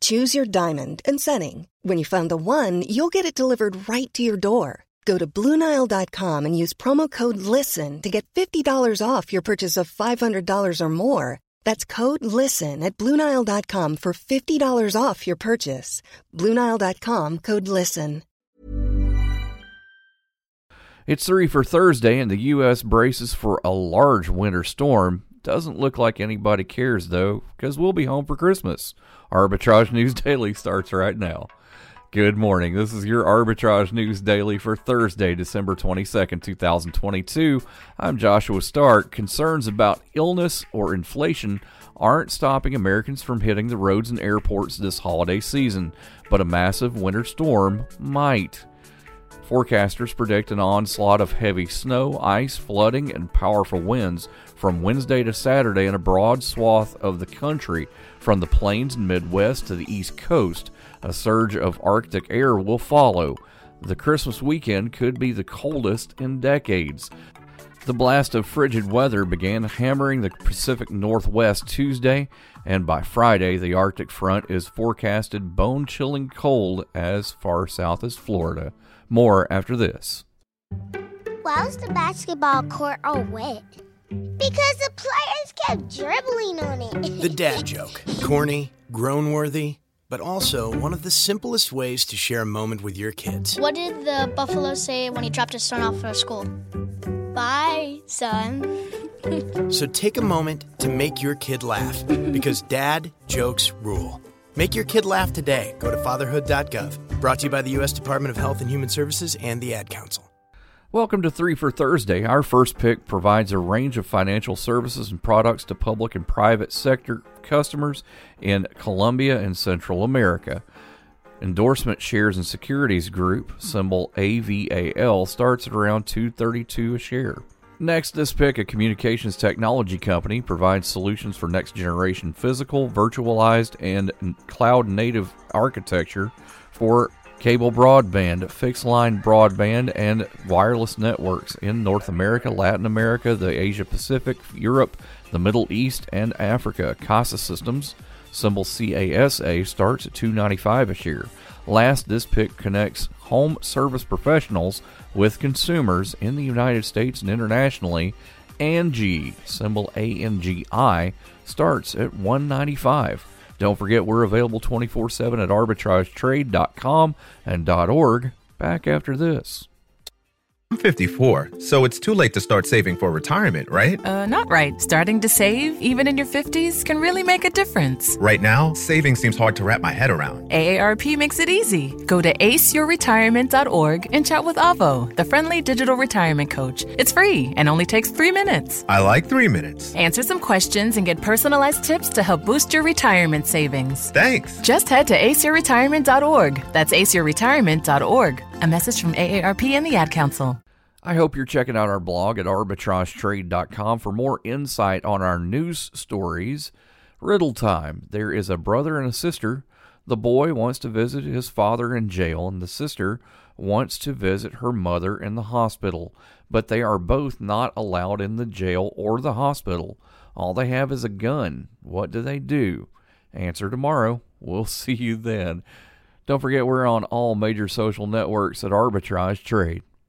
Choose your diamond and setting. When you find the one, you'll get it delivered right to your door. Go to Bluenile.com and use promo code LISTEN to get $50 off your purchase of $500 or more. That's code LISTEN at Bluenile.com for $50 off your purchase. Bluenile.com code LISTEN. It's three for Thursday, and the U.S. braces for a large winter storm. Doesn't look like anybody cares, though, because we'll be home for Christmas. Arbitrage News Daily starts right now. Good morning. This is your Arbitrage News Daily for Thursday, December 22nd, 2022. I'm Joshua Stark. Concerns about illness or inflation aren't stopping Americans from hitting the roads and airports this holiday season, but a massive winter storm might. Forecasters predict an onslaught of heavy snow, ice, flooding, and powerful winds from Wednesday to Saturday in a broad swath of the country, from the plains and Midwest to the East Coast. A surge of Arctic air will follow. The Christmas weekend could be the coldest in decades. The blast of frigid weather began hammering the Pacific Northwest Tuesday, and by Friday, the Arctic front is forecasted bone chilling cold as far south as Florida. More after this. Why was the basketball court all wet? Because the players kept dribbling on it. The dad joke. Corny, groan worthy, but also one of the simplest ways to share a moment with your kids. What did the buffalo say when he dropped his son off for school? Bye, son. So take a moment to make your kid laugh because dad jokes rule. Make your kid laugh today. Go to fatherhood.gov. Brought to you by the U.S. Department of Health and Human Services and the Ad Council. Welcome to 3 for Thursday. Our first pick provides a range of financial services and products to public and private sector customers in Colombia and Central America. Endorsement Shares and Securities Group, symbol AVAL, starts at around 232 a share. Next, this pick, a communications technology company, provides solutions for next generation physical, virtualized, and cloud native architecture for cable broadband, fixed line broadband, and wireless networks in North America, Latin America, the Asia Pacific, Europe, the Middle East, and Africa. CASA Systems, symbol CASA, starts at 295 a share. Last, this pick connects home service professionals with consumers in the United States and internationally. Angi, symbol ANGI, starts at 195. Don't forget we're available 24/7 at arbitragetrade.com and .org. Back after this. I'm 54, so it's too late to start saving for retirement, right? Uh, not right. Starting to save, even in your 50s, can really make a difference. Right now, saving seems hard to wrap my head around. AARP makes it easy. Go to aceyourretirement.org and chat with Avo, the friendly digital retirement coach. It's free and only takes three minutes. I like three minutes. Answer some questions and get personalized tips to help boost your retirement savings. Thanks. Just head to aceyourretirement.org. That's aceyourretirement.org. A message from AARP and the Ad Council. I hope you're checking out our blog at arbitragetrade.com for more insight on our news stories. Riddle time. There is a brother and a sister. The boy wants to visit his father in jail, and the sister wants to visit her mother in the hospital, but they are both not allowed in the jail or the hospital. All they have is a gun. What do they do? Answer tomorrow. We'll see you then. Don't forget, we're on all major social networks at Arbitrage Trade.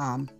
gmail.com.